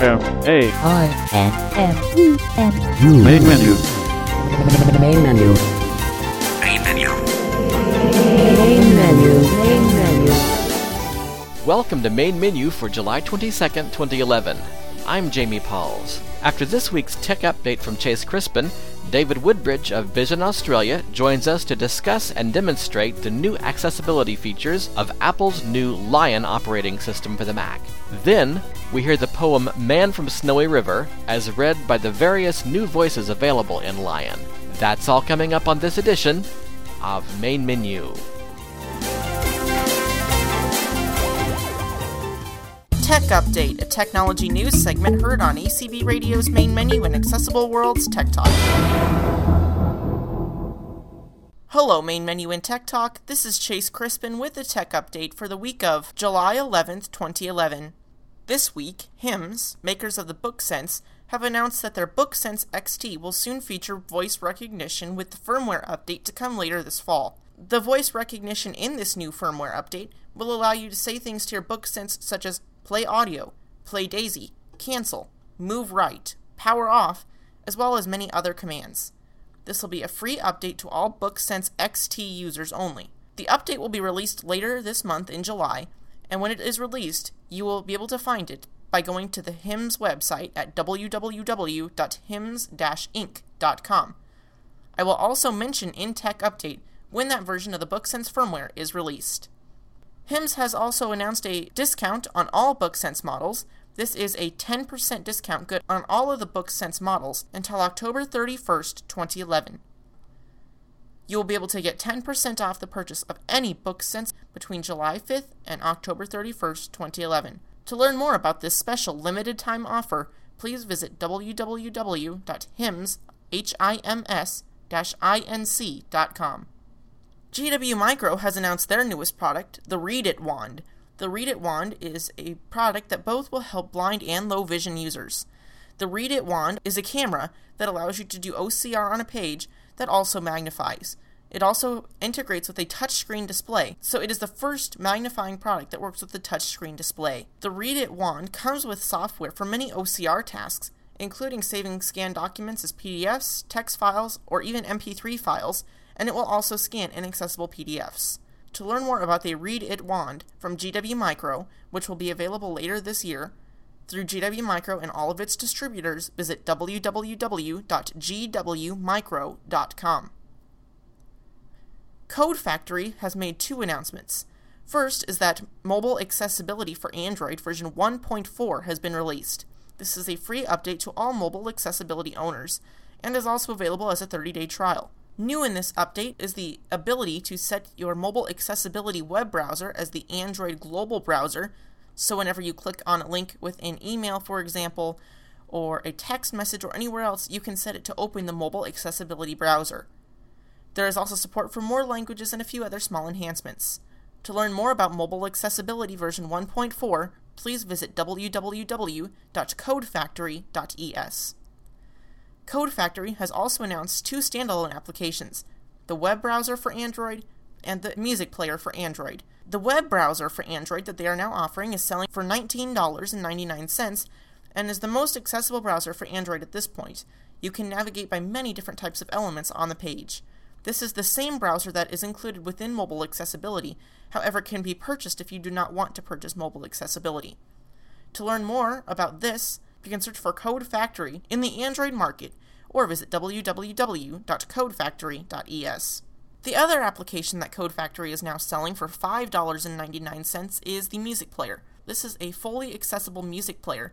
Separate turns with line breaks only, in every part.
M A
I
N M E N
main menu.
main menu.
main menu main menu.
Welcome to Main Menu for July 22nd, 2011. I'm Jamie Pauls. After this week's tech update from Chase Crispin, David Woodbridge of Vision Australia joins us to discuss and demonstrate the new accessibility features of Apple's new Lion operating system for the Mac. Then, we hear the poem Man from Snowy River as read by the various new voices available in Lion. That's all coming up on this edition of Main Menu.
Tech Update, a technology news segment heard on ACB Radio's main menu and Accessible World's Tech Talk. Hello, main menu and Tech Talk. This is Chase Crispin with the Tech Update for the week of July 11th, 2011. This week, HIMS, makers of the BookSense, have announced that their BookSense XT will soon feature voice recognition with the firmware update to come later this fall. The voice recognition in this new firmware update will allow you to say things to your BookSense such as play audio, play daisy, cancel, move right, power off, as well as many other commands. This will be a free update to all BookSense XT users only. The update will be released later this month in July, and when it is released, you will be able to find it by going to the HIMS website at www.hims-inc.com. I will also mention in Tech Update when that version of the BookSense firmware is released. HIMS has also announced a discount on all BookSense models. This is a 10% discount good on all of the BookSense models until October 31st, 2011. You will be able to get 10% off the purchase of any BookSense between July 5th and October 31st, 2011. To learn more about this special limited time offer, please visit www.hims-inc.com. GW Micro has announced their newest product, the Read It Wand. The Read It Wand is a product that both will help blind and low vision users. The Read It Wand is a camera that allows you to do OCR on a page that also magnifies. It also integrates with a touchscreen display, so it is the first magnifying product that works with the touchscreen display. The Read It Wand comes with software for many OCR tasks, including saving scanned documents as PDFs, text files, or even MP3 files, and it will also scan inaccessible PDFs. To learn more about the Read It Wand from GW Micro, which will be available later this year, through GW Micro and all of its distributors, visit www.gwmicro.com. Code Factory has made two announcements. First is that mobile accessibility for Android version 1.4 has been released. This is a free update to all mobile accessibility owners and is also available as a 30 day trial. New in this update is the ability to set your mobile accessibility web browser as the Android global browser. So, whenever you click on a link within email, for example, or a text message or anywhere else, you can set it to open the mobile accessibility browser. There is also support for more languages and a few other small enhancements. To learn more about mobile accessibility version 1.4, please visit www.codefactory.es. Code Factory has also announced two standalone applications the web browser for Android and the music player for Android. The web browser for Android that they are now offering is selling for $19.99 and is the most accessible browser for Android at this point. You can navigate by many different types of elements on the page. This is the same browser that is included within mobile accessibility, however, can be purchased if you do not want to purchase mobile accessibility. To learn more about this, you can search for Code Factory in the Android market or visit www.codefactory.es. The other application that Code Factory is now selling for $5.99 is the Music Player. This is a fully accessible music player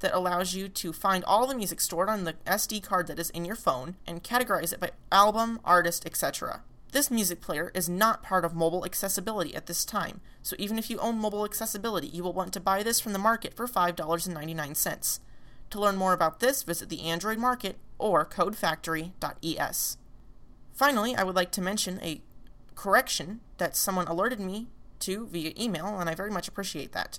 that allows you to find all the music stored on the SD card that is in your phone and categorize it by album, artist, etc. This music player is not part of mobile accessibility at this time, so even if you own mobile accessibility, you will want to buy this from the market for $5.99. To learn more about this, visit the Android market or codefactory.es. Finally, I would like to mention a correction that someone alerted me to via email, and I very much appreciate that.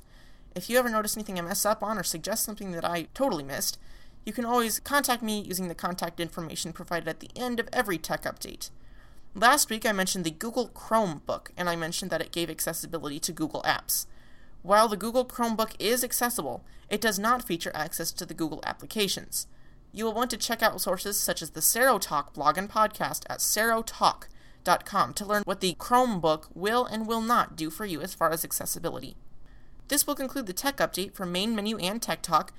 If you ever notice anything I mess up on or suggest something that I totally missed, you can always contact me using the contact information provided at the end of every tech update. Last week I mentioned the Google Chromebook, and I mentioned that it gave accessibility to Google Apps. While the Google Chromebook is accessible, it does not feature access to the Google applications. You will want to check out sources such as the Serotalk blog and podcast at serotalk.com to learn what the Chromebook will and will not do for you as far as accessibility. This will conclude the tech update for Main Menu and Tech Talk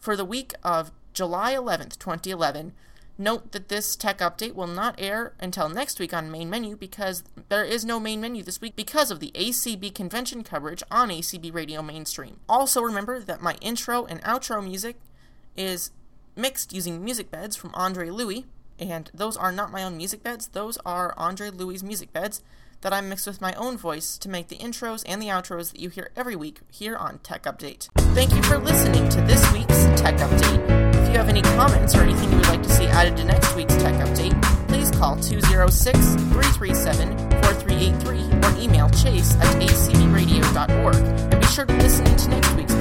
for the week of July 11th, 2011. Note that this tech update will not air until next week on Main Menu because there is no Main Menu this week because of the ACB convention coverage on ACB Radio Mainstream. Also, remember that my intro and outro music is mixed using music beds from Andre Louis, and those are not my own music beds, those are Andre Louis' music beds that I mixed with my own voice to make the intros and the outros that you hear every week here on Tech Update. Thank you for listening to this week's Tech Update. If you have any comments or anything you would like to see added to next week's Tech Update, please call 206 337 4383 or email chase at acbradio.org. And be sure to listen to next week's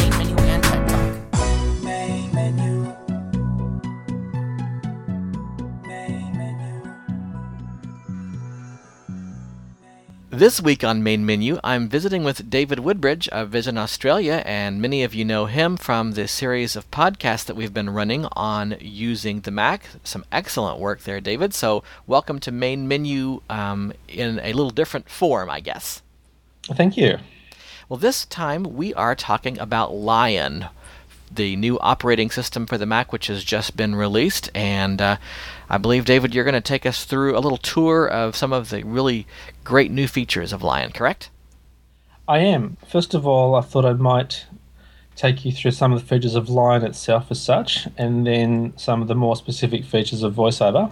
This week on Main Menu, I'm visiting with David Woodbridge of Vision Australia, and many of you know him from the series of podcasts that we've been running on using the Mac. Some excellent work there, David. So, welcome to Main Menu um, in a little different form, I guess.
Thank you.
Well, this time we are talking about Lion, the new operating system for the Mac, which has just been released. And uh, I believe, David, you're going to take us through a little tour of some of the really great new features of Lion, correct?
I am. First of all, I thought I might take you through some of the features of Lion itself as such, and then some of the more specific features of VoiceOver.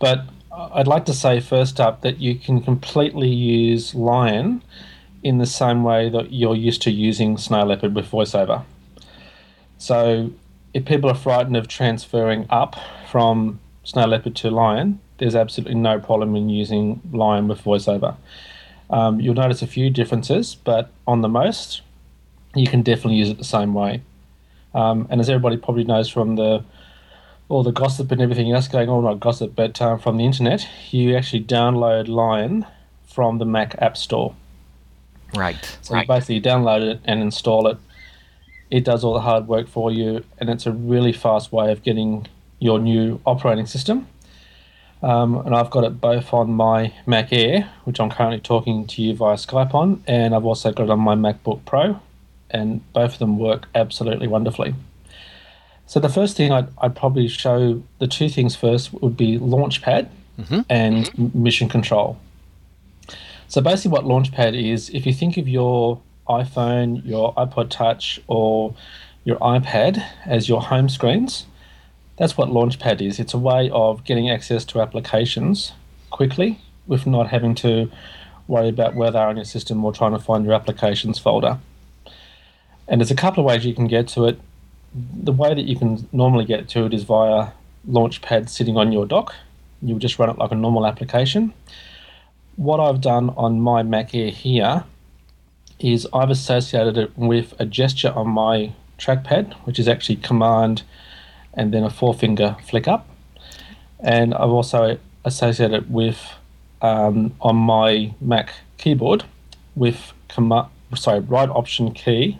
But I'd like to say first up that you can completely use Lion in the same way that you're used to using Snow Leopard with VoiceOver. So if people are frightened of transferring up from Snow Leopard to Lion, there's absolutely no problem in using Lion with VoiceOver. Um, you'll notice a few differences, but on the most, you can definitely use it the same way. Um, and as everybody probably knows from the all the gossip and everything else going on, not gossip, but uh, from the internet, you actually download Lion from the Mac App Store.
Right.
So you basically download it and install it. It does all the hard work for you, and it's a really fast way of getting your new operating system. Um, and I've got it both on my Mac Air, which I'm currently talking to you via Skype on, and I've also got it on my MacBook Pro, and both of them work absolutely wonderfully. So the first thing I'd, I'd probably show the two things first would be Launchpad and m- Mission Control. So basically, what Launchpad is, if you think of your iPhone, your iPod Touch, or your iPad as your home screens, that's what Launchpad is. It's a way of getting access to applications quickly with not having to worry about where they are on your system or trying to find your applications folder. And there's a couple of ways you can get to it. The way that you can normally get to it is via Launchpad sitting on your dock. You'll just run it like a normal application. What I've done on my Mac Air here is I've associated it with a gesture on my trackpad, which is actually Command and then a forefinger flick up. And I've also associated it with um, on my Mac keyboard with command, sorry, right option key.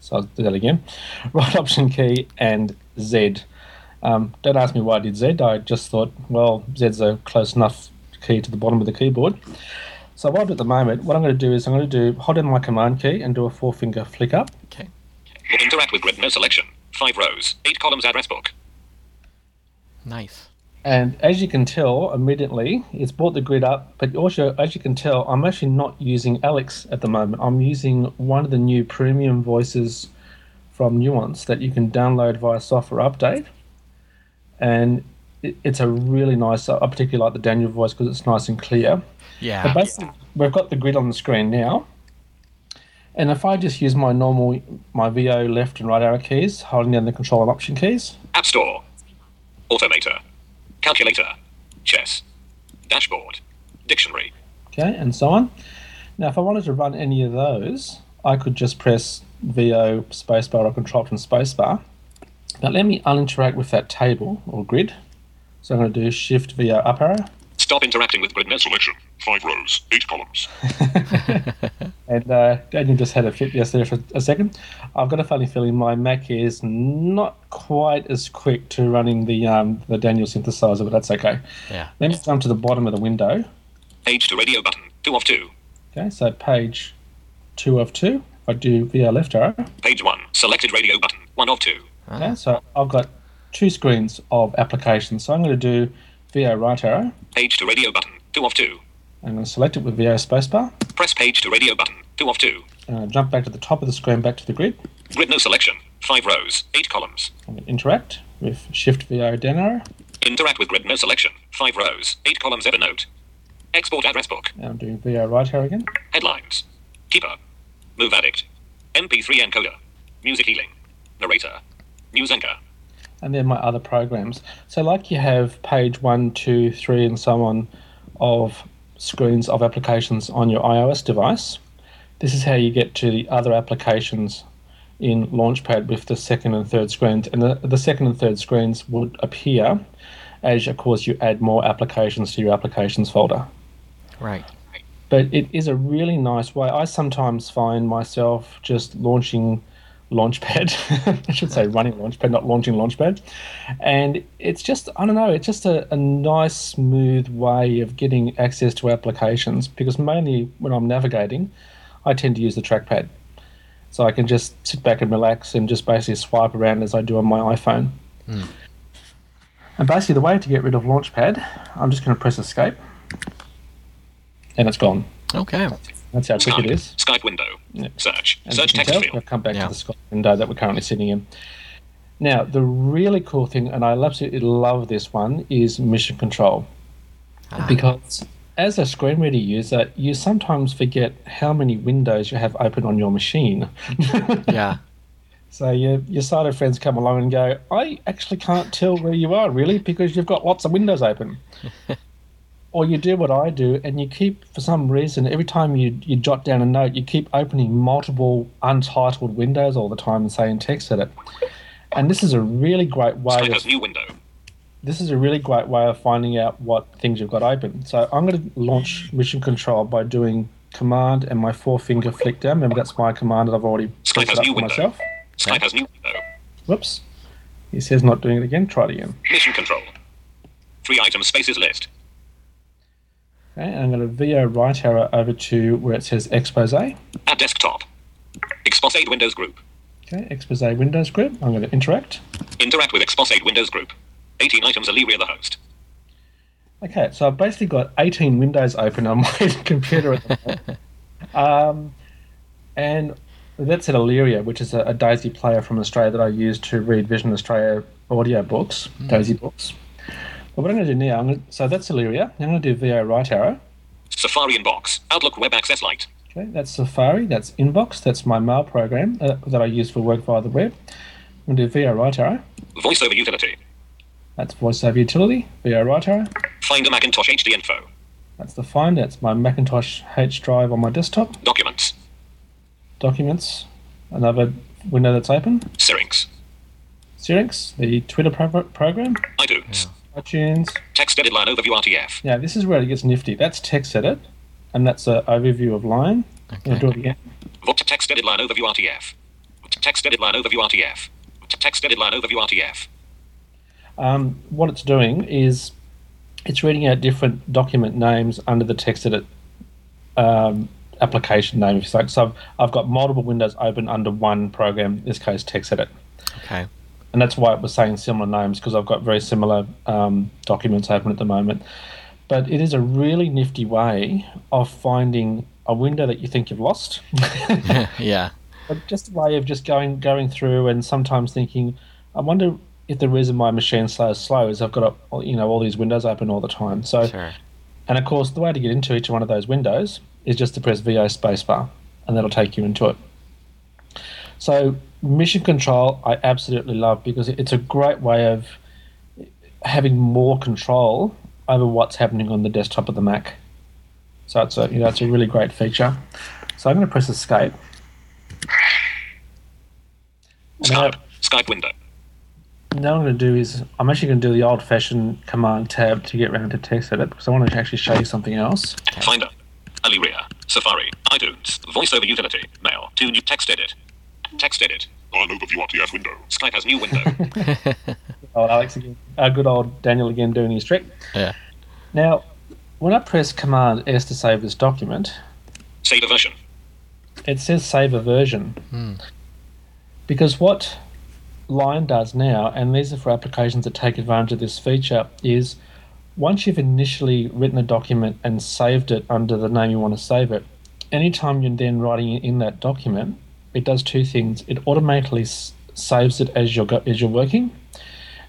So I'll do that again. Right option key and Z. Um, don't ask me why I did Z. I just thought, well, Z's a close enough key to the bottom of the keyboard. So what I'll do at the moment, what I'm going to do is I'm going to do hold down my command key and do a forefinger flick up.
Okay.
Interact with grid, no selection. Five rows, eight columns address book.
Nice.
And as you can tell, immediately it's brought the grid up. But also, as you can tell, I'm actually not using Alex at the moment. I'm using one of the new premium voices from Nuance that you can download via software update. And it's a really nice. I particularly like the Daniel voice because it's nice and clear. But
Yeah.
basically, we've got the grid on the screen now. And if I just use my normal, my VO left and right arrow keys, holding down the control and option keys,
App Store. Automator. Calculator. Chess. Dashboard. Dictionary.
okay, and so on. Now, if I wanted to run any of those, I could just press VO spacebar or Control Option spacebar. Now, let me uninteract with that table or grid. So I'm going to do Shift VO up arrow.
Stop interacting with grid selection. Five rows, eight columns.
And uh, Daniel just had a fit yesterday for a second. I've got a funny feeling my Mac is not quite as quick to running the um, the Daniel synthesizer, but that's okay.
Yeah.
Let me come to the bottom of the window.
Page to radio button. Two of two.
Okay, so page two of two. If I do via left arrow.
Page one. Selected radio button. One of two.
Okay, so I've got two screens of applications. So I'm going to do VO right arrow.
Page to radio button. Two of two.
I'm going to select it with VO spacebar.
Press page to radio button. Two of two.
Uh, jump back to the top of the screen, back to the grid.
Grid no selection. Five rows, eight columns.
I'm going to interact with Shift VO down arrow.
Interact with grid no selection. Five rows, eight columns. Evernote. Export address book.
Now I'm doing VO right arrow again.
Headlines. Keeper. Move addict. MP3 encoder. Music healing. Narrator. News anchor.
And then my other programs. So, like you have page one, two, three, and so on of screens of applications on your iOS device, this is how you get to the other applications in Launchpad with the second and third screens. And the, the second and third screens would appear as, of course, you add more applications to your applications folder
Right.
but it is a really nice way. I sometimes find myself just launching Launchpad. I should say running Launchpad, not launching Launchpad. And it's just, I don't know, it's just a, a nice, smooth way of getting access to applications because mainly when I'm navigating, I tend to use the trackpad. So I can just sit back and relax and just basically swipe around as I do on my iPhone. Hmm. And basically, the way to get rid of Launchpad, I'm just going to press escape and it's gone.
Okay.
That's how quick it is.
Skype window. Search.
And
Search
you
text
tell,
field.
I've come back
Yeah.
to the Skype window that we're currently sitting in. Now, the really cool thing, and I absolutely love this one, is mission control. Ah. Because as a screen reader user, you sometimes forget how many windows you have open on your machine.
Yeah.
So your your sighted friends come along and go, I actually can't tell where you are really because you've got lots of windows open. or you do what I do and you keep for some reason every time you you jot down a note, you keep opening multiple untitled windows all the time and saying text edit. And this is a really great way
Skype
of
new window.
this is a really great way of finding out what things you've got open. So I'm going to launch Mission Control by doing Command and my four finger flick down. Remember, that's my command that I've already
Skype
set
has
up
new window.
myself.
Skype has new window.
Whoops. He says not doing it again. Try it again.
Mission control. Three items spaces list.
Okay, and I'm going to VO right arrow over to where it says Expose. Okay,
At desktop. Exposade Windows group.
Okay, expose Windows group. I'm going to interact.
Interact with Exposade Windows group. 18 items Olearia the host.
Okay, so I've basically got 18 windows open on my computer at the moment. Um, and that's at Olearia, which is a, a Daisy player from Australia that I use to read Vision Australia audio books, Daisy books. But what I'm going to do now, I'm going to, so that's Olearia. Now I'm going to do VO right arrow.
Safari inbox. Outlook Web Access Lite.
Okay, that's Safari, that's Inbox, that's my mail program uh, that I use for work via the web. I'm going to do VO right arrow.
VoiceOver utility.
That's VoiceOver Utility, VO right arrow.
Find a Macintosh HD info.
That's the find. That's my Macintosh H drive on my desktop.
Documents.
Documents, another window that's open.
Syrinx.
Syrinx, the Twitter pro- program.
iTunes.
iTunes.
Text edit line overview RTF.
Now, this is where it gets nifty. That's text edit, and that's an overview of Lion. I'm going do it again.
Vo- Text edit line overview RTF. Text edit line overview RTF. Text edit line overview RTF.
Um, what it's doing is it's reading out different document names under the text edit um, application name, if you like. So I've, I've got multiple windows open under one program, in this case, text edit.
Okay.
And that's why it was saying similar names because I've got very similar um, documents open at the moment. But it is a really nifty way of finding a window that you think you've lost,
yeah.
but just a way of just going going through and sometimes thinking, I wonder if the reason my machine's so slow is I've got a, you know all these windows open all the time. So
Sure.
and of course, the way to get into each one of those windows is just to press VO spacebar, and that'll take you into it. So, mission control, I absolutely love because it's a great way of having more control over what's happening on the desktop of the Mac. So it's a you know it's a really great feature. So I'm going to press escape. And now-
Skype. Skype window.
now I'm going to do is I'm actually going to do the old-fashioned command tab to get around to text edit because I want to actually show you something else.
Finder. Olearia. Safari. iTunes. VoiceOver utility. Mail. Two new text edit. Text edit.
An overview RTS window.
Skype has new window.
oh, Alex again, uh, good old Daniel again doing his trick.
Yeah.
Now, when I press Command S to save this document,
Save a version.
it says save a version. Because what Lion does now, and these are for applications that take advantage of this feature, is once you've initially written a document and saved it under the name you want to save it, anytime you're then writing in that document, it does two things. It automatically s- saves it as you're go- as you're working,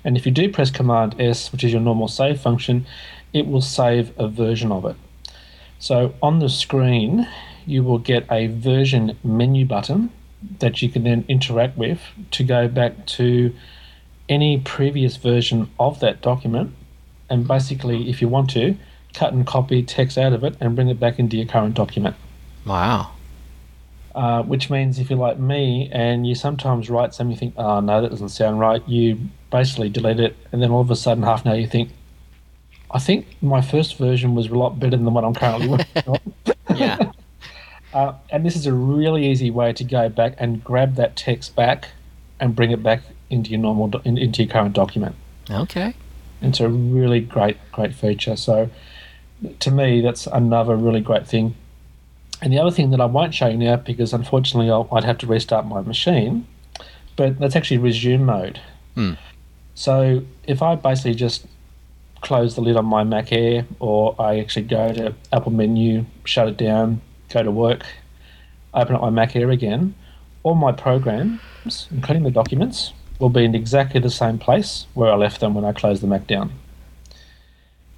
and if you do press Command S, which is your normal save function, it will save a version of it. So on the screen, you will get a version menu button that you can then interact with to go back to any previous version of that document. And basically, if you want to, cut and copy text out of it and bring it back into your current document.
Wow.
Uh, which means if you're like me and you sometimes write something, you think, oh no, that doesn't sound right, you basically delete it, and then all of a sudden, half an hour, you think, I think my first version was a lot better than the one I'm currently working on.
Yeah.
Uh, and this is a really easy way to go back and grab that text back and bring it back into your normal do- in, into your current document.
okay.
It's a really great great feature. So to me, that's another really great thing. And the other thing that I won't show you now because unfortunately I'll, I'd have to restart my machine, but that's actually resume mode.
Hmm.
So if I basically just close the lid on my Mac Air, or I actually go to Apple menu, shut it down, go to work, open up my Mac Air again, all my programs, including the documents, will be in exactly the same place where I left them when I closed the Mac down.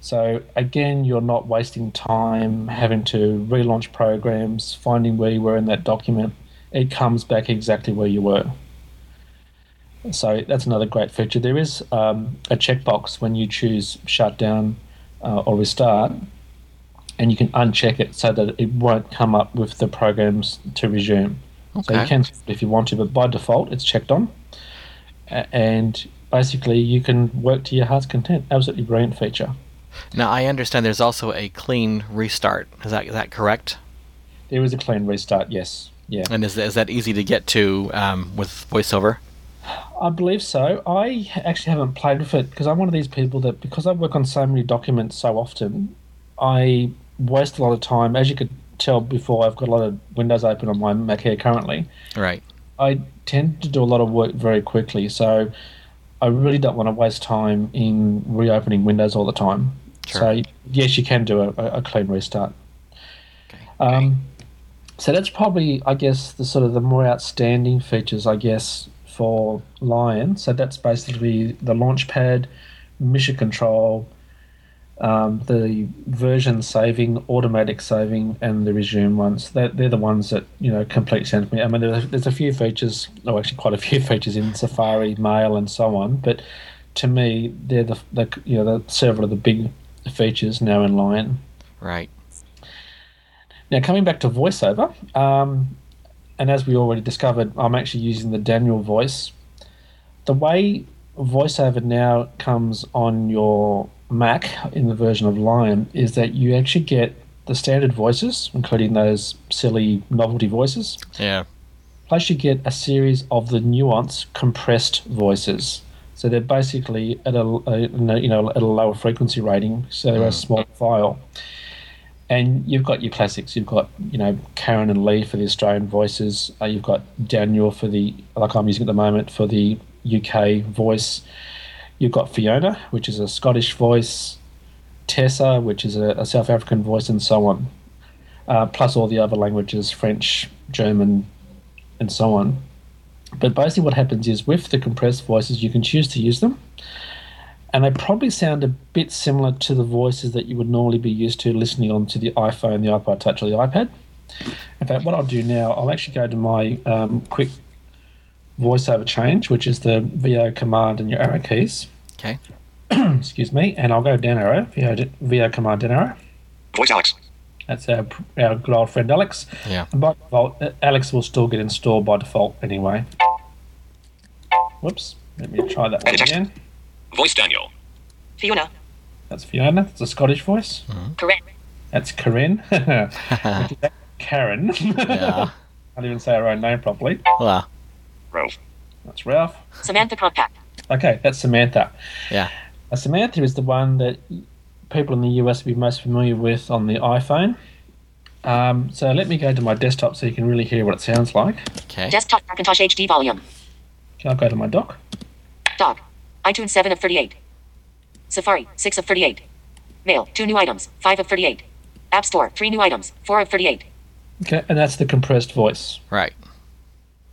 So again, you're not wasting time having to relaunch programs, finding where you were in that document. It comes back exactly where you were. So that's another great feature. There is um, a checkbox when you choose shutdown uh, or restart, and you can uncheck it so that it won't come up with the programs to resume. So you can if you want to, but by default it's checked on, and basically you can work to your heart's content. Absolutely brilliant feature.
Now I understand there's also a clean restart. Is that is that correct?
There is a clean restart. Yes, yeah,
And is is that easy to get to um, with VoiceOver?
I believe so. I actually haven't played with it because I'm one of these people that because I work on so many documents so often, I waste a lot of time. As you could tell before, I've got a lot of windows open on my Mac here currently.
Right.
I tend to do a lot of work very quickly, so I really don't want to waste time in reopening Windows all the time.
Sure.
So yes, you can do a, a clean restart.
Okay.
Um, so that's probably, I guess, the sort of the more outstanding features, I guess, for Lion. So that's basically the Launchpad, mission control, um, the version saving, automatic saving, and the resume ones. They're, they're the ones that you know complete sense to me. I mean, there's, there's a few features, oh, actually quite a few features in Safari, Mail, and so on. But to me, they're the, the you know the, several of the big features now in Lion.
Right.
Now, coming back to voiceover, um, and as we already discovered, I'm actually using the Daniel voice. The way voiceover now comes on your Mac in the version of Lion is that you actually get the standard voices, including those silly novelty voices,
Yeah.
plus you get a series of the nuance compressed voices. So they're basically at a, a you know at a lower frequency rating, so they're a small file. And you've got your classics. You've got you know Karen and Lee for the Australian voices. Uh, you've got Daniel for the like I'm using at the moment for the UK voice. You've got Fiona, which is a Scottish voice. Tessa, which is a, a South African voice, and so on. Uh, plus all the other languages, French, German, and so on. But basically, what happens is with the compressed voices, you can choose to use them, and they probably sound a bit similar to the voices that you would normally be used to listening on to the iPhone, the iPod Touch, or the iPad. In fact, what I'll do now, I'll actually go to my um, quick voiceover change, which is the VO command and your arrow keys.
Okay.
Excuse me, and I'll go down arrow, VO, VO command down arrow.
Voice Alex.
That's our, our good old friend Alex.
Yeah.
And by default, uh, Alex will still get installed by default anyway. Whoops. Let me try that one again.
Voice Daniel.
Fiona.
That's Fiona. That's a Scottish voice.
Correct.
That's Karen. Which is Karen.
Yeah.
Can't even say her own name properly.
Well,
Ralph.
That's Ralph.
Samantha Compact.
Okay, that's Samantha.
yeah.
Now, Samantha is the one that people in the US will be most familiar with on the iPhone. Um, so let me go to my desktop so you can really hear what it sounds like.
Okay.
Desktop Macintosh HD volume.
Okay, I'll go to my dock.
Doc. iTunes 7 of 38. Safari 6 of 38. Mail 2 new items 5 of 38. App Store 3 new items 4 of 38.
Okay, and that's the compressed voice.
Right.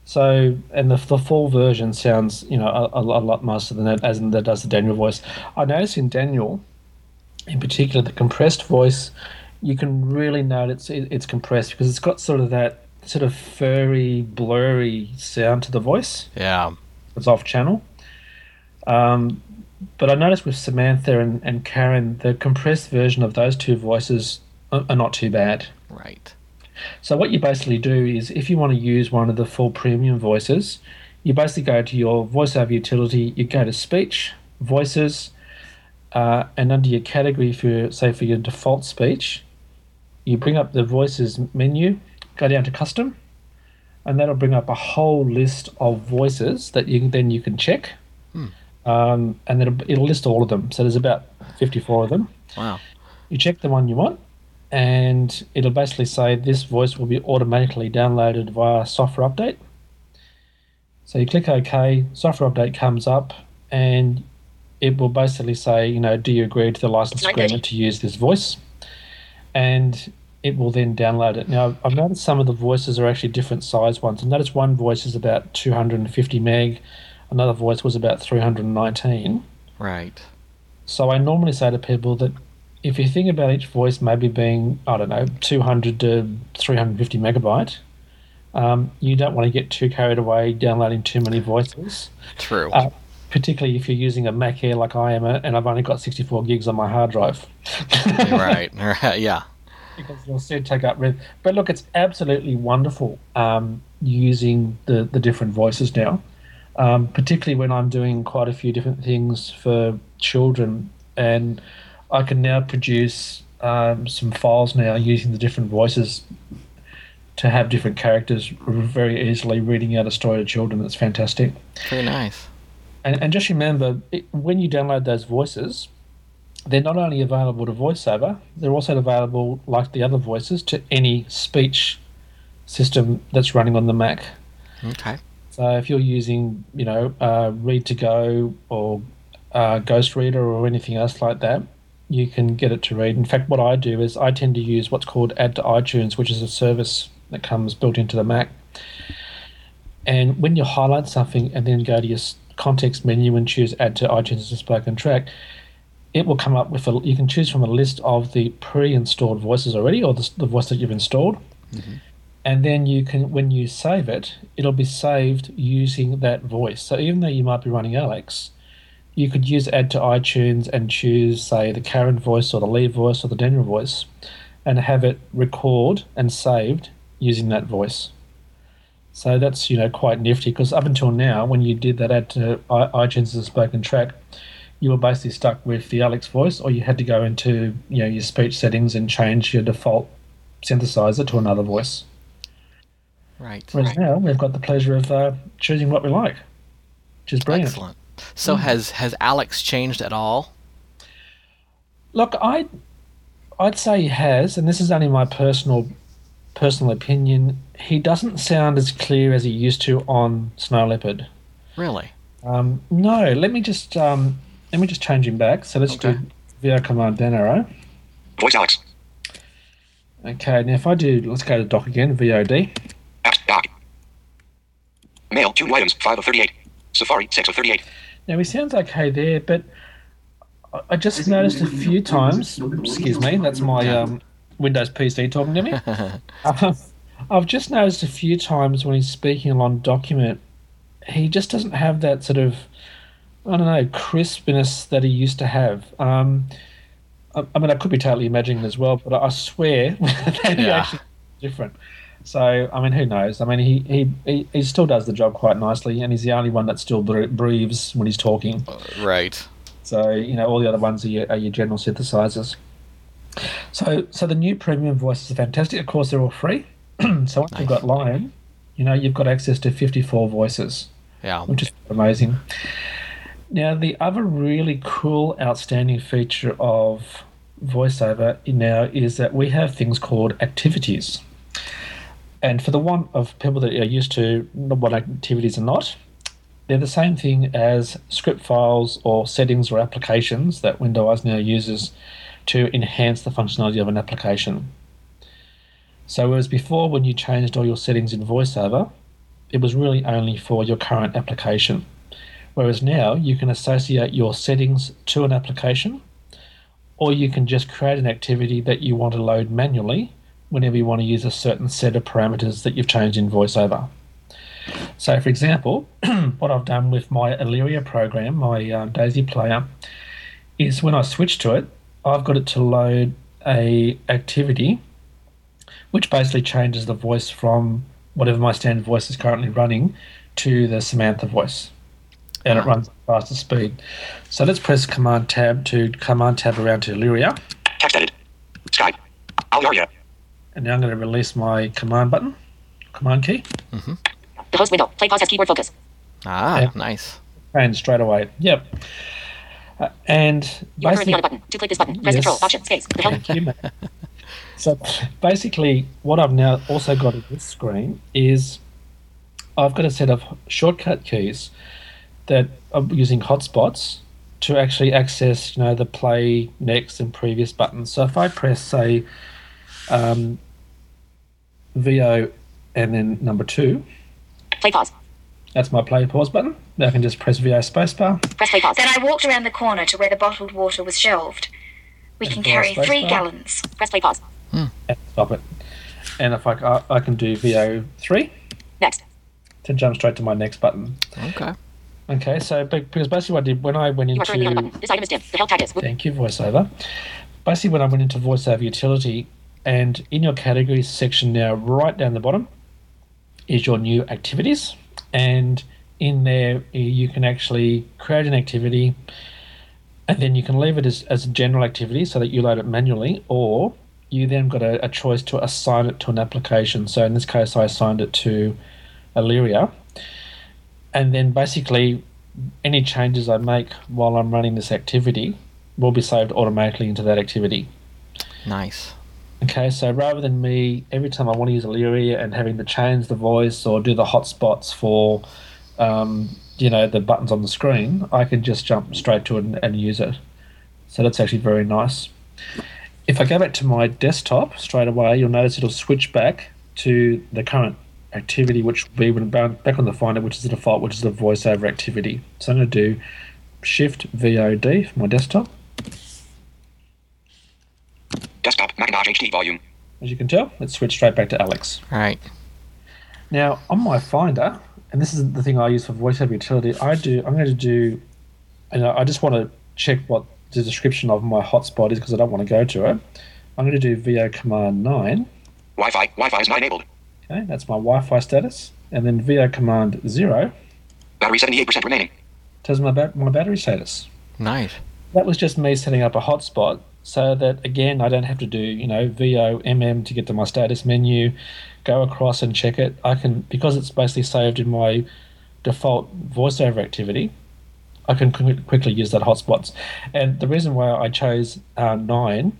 So, and the, the full version sounds, you know, a, a, a lot nicer than that, as in that does the Daniel voice. I notice in Daniel, in particular, the compressed voice, you can really note it's it's compressed because it's got sort of that sort of furry, blurry sound to the voice.
Yeah.
It's off channel. Um, but I noticed with Samantha and, and Karen, the compressed version of those two voices are, are not too bad.
Right.
So what you basically do is, if you want to use one of the full premium voices, you basically go to your voiceover utility. You go to speech, voices, uh, and under your category for say for your default speech, you bring up the voices menu, go down to custom, and that'll bring up a whole list of voices that you then you can check, um, and it'll, it'll list all of them. So there's about 54 of them
Wow.
you check the one you want and it'll basically say this voice will be automatically downloaded via software update so you click ok software update comes up and it will basically say you know do you agree to the license
Nine
agreement to use this voice? And it will then download it. Now i've noticed some of the voices are actually different size ones. I noticed one voice is about 250 meg another voice was about 319
Right.
so I normally say to people that if you think about each voice maybe being, I don't know, 200 to 350 megabyte, um, you don't want to get too carried away downloading too many voices,
True.
uh, particularly if you're using a Mac Air like I am and I've only got 64 gigs on my hard drive.
right. Right. Yeah.
because you'll still take up room. But look, it's absolutely wonderful um, using the, the different voices now, um, particularly when I'm doing quite a few different things for children. And I can now produce um, some files now using the different voices to have different characters very easily reading out a story to children. That's fantastic.
Very nice.
And, and just remember, it, when you download those voices, they're not only available to VoiceOver, they're also available, like the other voices, to any speech system that's running on the Mac.
Okay.
So if you're using, you know, uh, Read to Go or uh, Ghost Reader or anything else like that, you can get it to read. In fact, what I do is I tend to use what's called Add to iTunes, which is a service that comes built into the Mac. And when you highlight something and then go to your context menu and choose Add to iTunes as a spoken track, it will come up with a. You can choose from a list of the pre-installed voices already, or the, the voice that you've installed, mm-hmm. and then you can, when you save it, it'll be saved using that voice. So even though you might be running Alex, you could use Add to iTunes and choose, say, the Karen voice or the Lee voice or the Daniel voice, and have it record and saved using that voice. So that's you know quite nifty because up until now, when you did that Add to iTunes as a spoken track, you were basically stuck with the Alex voice, or you had to go into you know your speech settings and change your default synthesizer to another voice.
Right.
Whereas now we've got the pleasure of uh, choosing what we like, which is brilliant.
Excellent. So has has Alex changed at all?
Look, I, I'd say he has, and this is only my personal, personal opinion. He doesn't sound as clear as he used to on Snow Leopard.
Really?
Um, no, let me just um, let me just change him back. So let's
Okay.
do via command down arrow.
Voice Alex.
Okay, now if I do, let's go to doc again. VOD.
Apps doc. Mail 2 new items 5 of 38. Safari 6 of 38.
Now he sounds okay there, but I- I just noticed a few times. Excuse me, that's my um, Windows PC talking to me. Um, I've just noticed a few times when he's speaking along document, he just doesn't have that sort of, I don't know, crispness that he used to have. Um, I, I mean, I could be totally imagining as well, but I swear that he
Yeah.
actually different. So I mean, who knows? I mean, he, he, he, he still does the job quite nicely, and he's the only one that still breathes when he's talking.
Right.
So you know, all the other ones are your, are your general synthesizers. So so the new premium voices are fantastic. Of course, they're all free. so once you've got Lion, you know you've got access to 54 voices
Yeah.
which is amazing. Now, the other really cool, outstanding feature of VoiceOver now is that we have things called activities. And for the one of people that are used to what activities are not, they're the same thing as script files or settings or applications that Windows now uses to enhance the functionality of an application. So, whereas before, when you changed all your settings in VoiceOver, it was really only for your current application. Whereas now you can associate your settings to an application, or you can just create an activity that you want to load manually whenever you want to use a certain set of parameters that you've changed in VoiceOver. So, for example, what I've done with my Olearia program, my um, Daisy player, is when I switch to it, I've got it to load a activity which basically changes the voice from whatever my standard voice is currently running to the Samantha voice. And it runs at faster speed. So let's press Command Tab to Command Tab around to Olearia.
Text edit. Skype. Olearia.
And now I'm going to release my command button, command key, Mm-hmm.
The host window. Play pause as keyboard focus.
Ah,
Yeah.
nice.
and straight away. Yep. Uh, and
You are currently
basically.
To click this button, press
Yes.
Control, Option, Space. The.
Thank you, mate. So basically, what I've now also got on this screen is I've got a set of shortcut keys that I'm using hotspots to actually access, you know, the play, next, and previous buttons. So if I press, say, um, VO and then number two,
Play pause.
That's my play pause button. Now I can just press VO spacebar.
Press play pause.
Then I walked around the corner to where the bottled water was shelved. We can carry
space
three
bar.
gallons.
Press play pause. Hmm.
and stop it. And if I, I, I can do VO3
Next.
to jump straight to my next button.
Okay.
Okay, so because basically what I did when I went
You are currently
into.
This item is dim. The help tag is.
thank you voiceover, basically when I went into voiceover utility and in your categories section now right down the bottom is your new activities and in there eh, you can actually create an activity and then you can leave it as, as a general activity so that you load it manually or you then got a, a choice to assign it to an application. So in this case i assigned it to Olearia. And then basically any changes i make while i'm running this activity will be saved automatically into that activity.
Nice.
Okay, so rather than me every time I want to use Olearia and having to change the voice or do the hotspots for, um, you know, the buttons on the screen, I can just jump straight to it and, and use it. So that's actually very nice. If I go back to my desktop straight away, you'll notice it'll switch back to the current activity, which will be when back on the Finder, which is the default, which is the voiceover activity. So I'm going to do Shift VOD for my desktop.
Desktop Macintosh HD volume.
As you can tell, it switched straight back to Alex.
All right.
Now, on my Finder, and this is the thing I use for VoiceOver utility, I do. I'm going to do, and I just want to check what the description of my hotspot is because I don't want to go to it. I'm going to do VO command nine.
Wi-Fi. Wi-Fi is not enabled.
Okay, that's my Wi-Fi status, and then VO command zero
Battery 78% remaining.
tells my, ba- my battery status.
Nice.
That was just me setting up a hotspot so that again I don't have to do you know VO MM to get to my status menu, go across and check it. I can because it's basically saved in my default voiceover activity. I can quickly use that hotspots, and the reason why I chose uh, nine,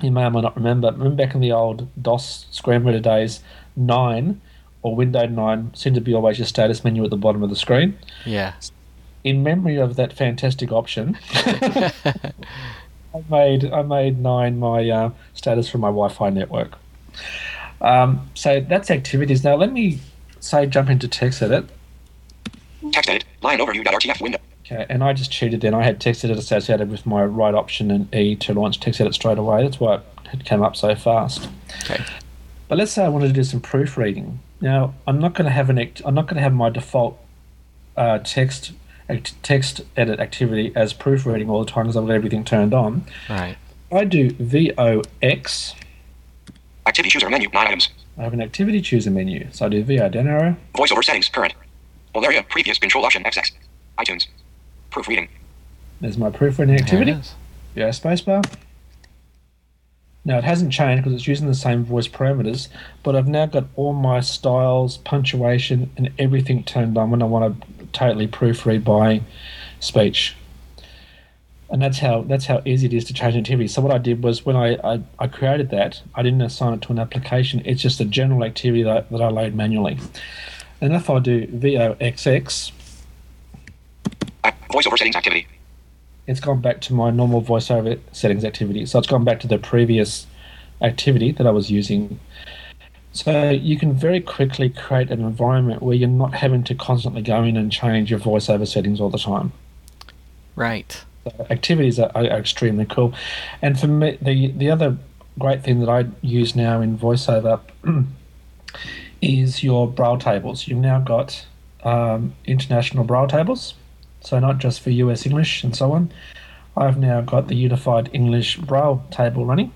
you may or may not remember. Remember back in the old DOS screen reader days, nine or window nine seemed to be always your status menu at the bottom of the screen
Yeah.
in memory of that fantastic option, I made I made nine my uh, status for my Wi-Fi network. Um, so that's activities. Now let me say jump into text edit.
Text edit. Line overview.rtf window.
Okay, and I just cheated then. I had text edit associated with my right option and E to launch text edit straight away. That's why it came up so fast.
Okay.
But let's say I wanted to do some proofreading. Now I'm not going to have an act- I'm not going to have my default uh, text act- text edit activity as proofreading all the time because I've got everything turned on.
Right.
I do VOX.
Activity chooser menu. Nine items.
I have an activity chooser menu. So I do VO down arrow.
Voiceover settings. Current. All area. Previous. Control Option. XX. iTunes. Proofreading.
There's my proofreading
There
activity.
it is.
VO spacebar. Now it hasn't changed because it's using the same voice parameters, but I've now got all my styles, punctuation, and everything turned on when I want to totally proofread by speech. And that's how that's how easy it is to change activity. So what I did was when I, I, I created that, I didn't assign it to an application. It's just a general activity that, that I load manually. And if I do VOXX,
voiceover settings activity.
it's gone back to my normal voiceover settings activity. So it's gone back to the previous activity that I was using. So you can very quickly create an environment where you're not having to constantly go in and change your voiceover settings all the time.
Right.
So activities are, are extremely cool. And for me, the the other great thing that I use now in voiceover is your braille tables. You've now got um, international braille tables, so not just for US English and so on. I've now got the unified English braille table running.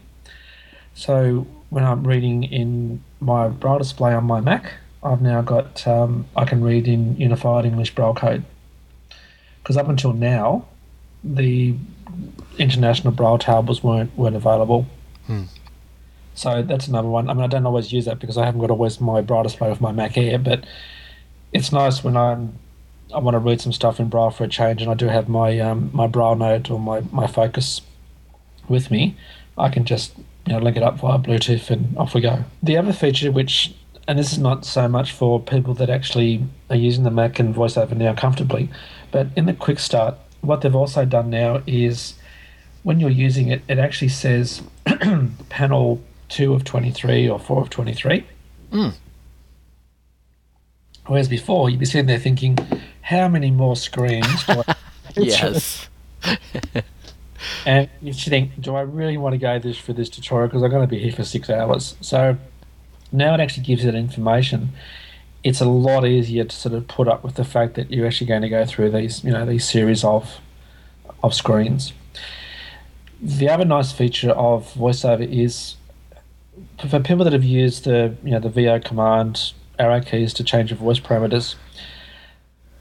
So when I'm reading in my braille display on my Mac, I've now got um, I can read in unified English braille code. Because up until now, the international braille tables weren't weren't available. So that's another one. I mean, I don't always use that because I haven't got always my braille display with my Mac Air, but it's nice when I'm I want to read some stuff in braille for a change, and I do have my um, my braille note or my my focus with me. I can just you know link it up via Bluetooth and off we go. The other feature, which and this is not so much for people that actually are using the Mac and VoiceOver now comfortably, but in the Quick Start, what they've also done now is when you're using it, it actually says panel two of 23 or four of 23. Hmm. Whereas before, you'd be sitting there thinking, how many more screens do I
Yes.
And you think, do I really want to go this for this tutorial? Because I'm going to be here for six hours. So now it actually gives you that information. It's a lot easier to sort of put up with the fact that you're actually going to go through these, you know, these series of of screens. The other nice feature of VoiceOver is for people that have used the, you know, the VO command arrow keys to change your voice parameters.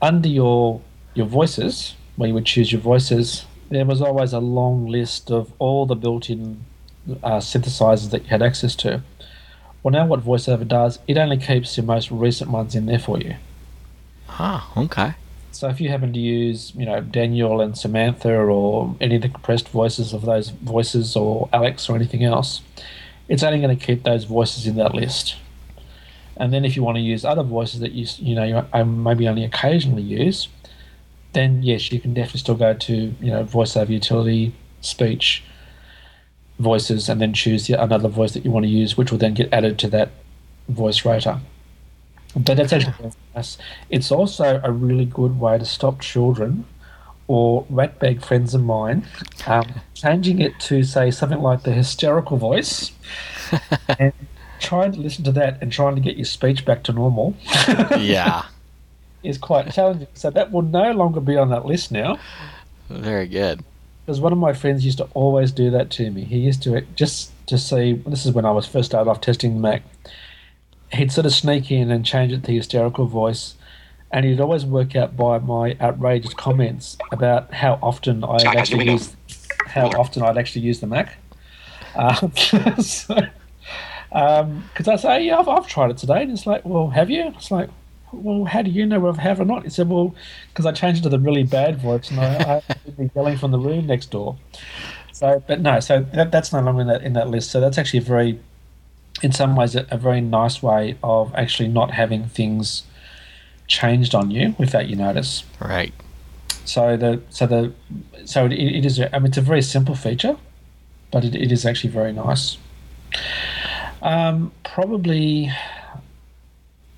Under your your voices, where you would choose your voices, there was always a long list of all the built-in uh, synthesizers that you had access to. Well, now what VoiceOver does, it only keeps your most recent ones in there for you.
Ah, okay.
So if you happen to use, you know, Daniel and Samantha or any of the compressed voices of those voices or Alex or anything else, it's only going to keep those voices in that list. And then if you want to use other voices that you, you know, you um, maybe only occasionally use, then yes, you can definitely still go to, you know, voiceover utility, speech, voices, and then choose the, another voice that you want to use, which will then get added to that voice rotor. But that's actually very nice. It's also a really good way to stop children or ratbag friends of mine um, changing it to say something like the hysterical voice and trying to listen to that and trying to get your speech back to normal
Yeah.
is quite challenging. So that will no longer be on that list now.
Very good.
Because one of my friends used to always do that to me. He used to just to see. This is when I was first started off testing the Mac. He'd sort of sneak in and change it to hysterical voice, and he'd always work out by my outrageous comments about how often I actually use how often I'd actually use the Mac. Um, so, because I say, yeah, I've, I've tried it today, and it's like, well, have you? It's like, well, how do you know if I have or not? He said, well, because I changed it to the really bad voice, and I, I be yelling from the room next door. So, but no, so that, that's no longer in that in that list. So that's actually a very, in some ways, a, a very nice way of actually not having things changed on you without you notice.
Right.
So the so the so it, it is. I mean, it's a very simple feature, but it, it is actually very nice. Um, probably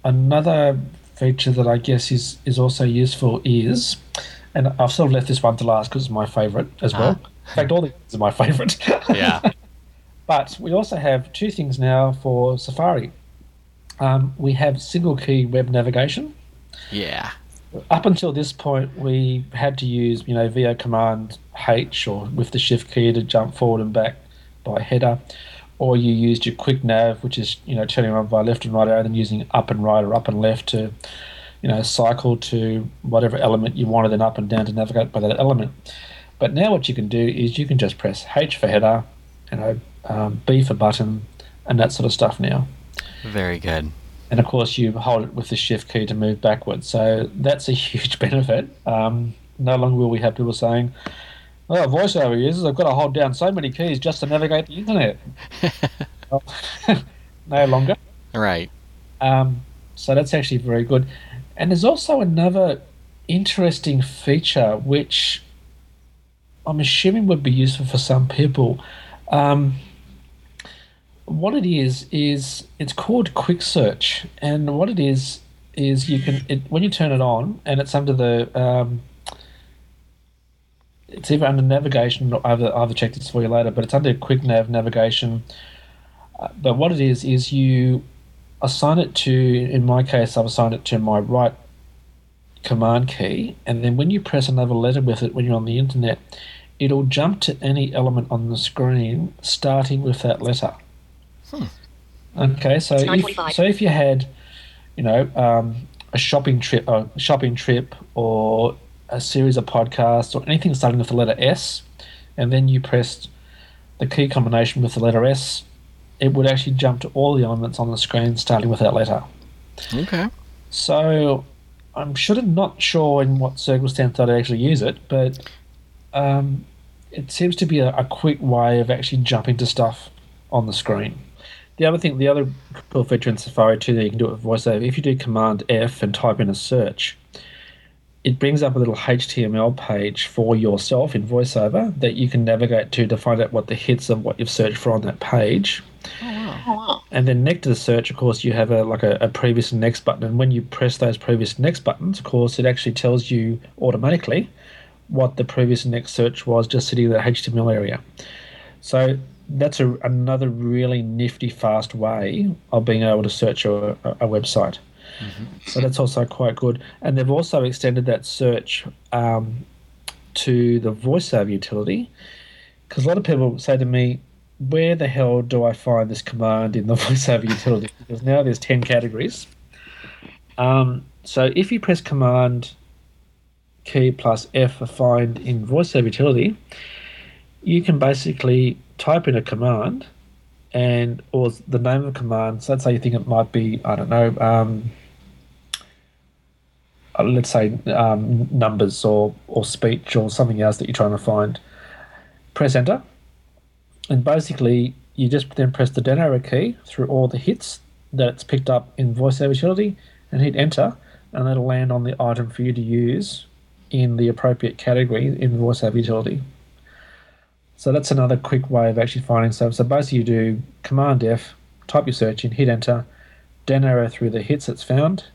another feature that I guess is is also useful is, and I've sort of left this one to last because it's my favourite as well. In fact, all these are my favourite.
Yeah.
But we also have two things now for Safari. Um, we have single key web navigation.
Yeah.
Up until this point, we had to use, you know, VO command H or with the shift key to jump forward and back by header. Or you used your quick nav, which is you know turning around via left and right arrow, then using up and right or up and left to you know cycle to whatever element you wanted, then up and down to navigate by that element. But now what you can do is you can just press H for header, you know, um, B for button, and that sort of stuff now.
Very good.
And of course, you hold it with the shift key to move backwards. So that's a huge benefit. Um, no longer will we have people saying, well, voiceover users, I've got to hold down so many keys just to navigate the internet. Well, no longer.
Right.
Um, so that's actually very good. And there's also another interesting feature which I'm assuming would be useful for some people. Um, what it is is it's called Quick Search, and what it is is you can it, when you turn it on, and it's under the um, it's either under navigation or I've, I've checked this for you later, but it's under quick nav navigation. Uh, but what it is is you assign it to in my case I've assigned it to my right command key, and then when you press another letter with it when you're on the internet, it'll jump to any element on the screen starting with that letter. Hmm. Okay, so if, so if you had, you know, um, a shopping trip, a shopping trip, or a series of podcasts, or anything starting with the letter S, and then you pressed the key combination with the letter S, it would actually jump to all the elements on the screen starting with that letter.
Okay.
So I'm sure not sure in what circumstance I'd actually use it, but um, it seems to be a, a quick way of actually jumping to stuff on the screen. The other thing, the other cool feature in Safari too that you can do it with VoiceOver, if you do Command F and type in a search, it brings up a little HTML page for yourself in VoiceOver that you can navigate to to find out what the hits of what you've searched for on that page. Oh, oh, and then next to the search, of course, you have a like a, a previous and next button. And when you press those previous and next buttons, of course, it actually tells you automatically what the previous and next search was just sitting in that HTML area. So that's a, another really nifty, fast way of being able to search a, a, a website. So that's also quite good. And they've also extended that search um, to the VoiceOver utility because a lot of people say to me, where the hell do I find this command in the VoiceOver utility? Because now there's 10 categories. Um, so if you press Command key plus F for find in VoiceOver utility, you can basically type in a command and or the name of a command. So let's say you think it might be, I don't know, um, let's say um, numbers or, or speech or something else that you're trying to find. Press enter and basically you just then press the down arrow key through all the hits that it's picked up in VoiceOver utility and hit enter, and that'll land on the item for you to use in the appropriate category in VoiceOver utility. So that's another quick way of actually finding stuff. So basically, you do Command F, type your search in, hit enter, down arrow through the hits it's found,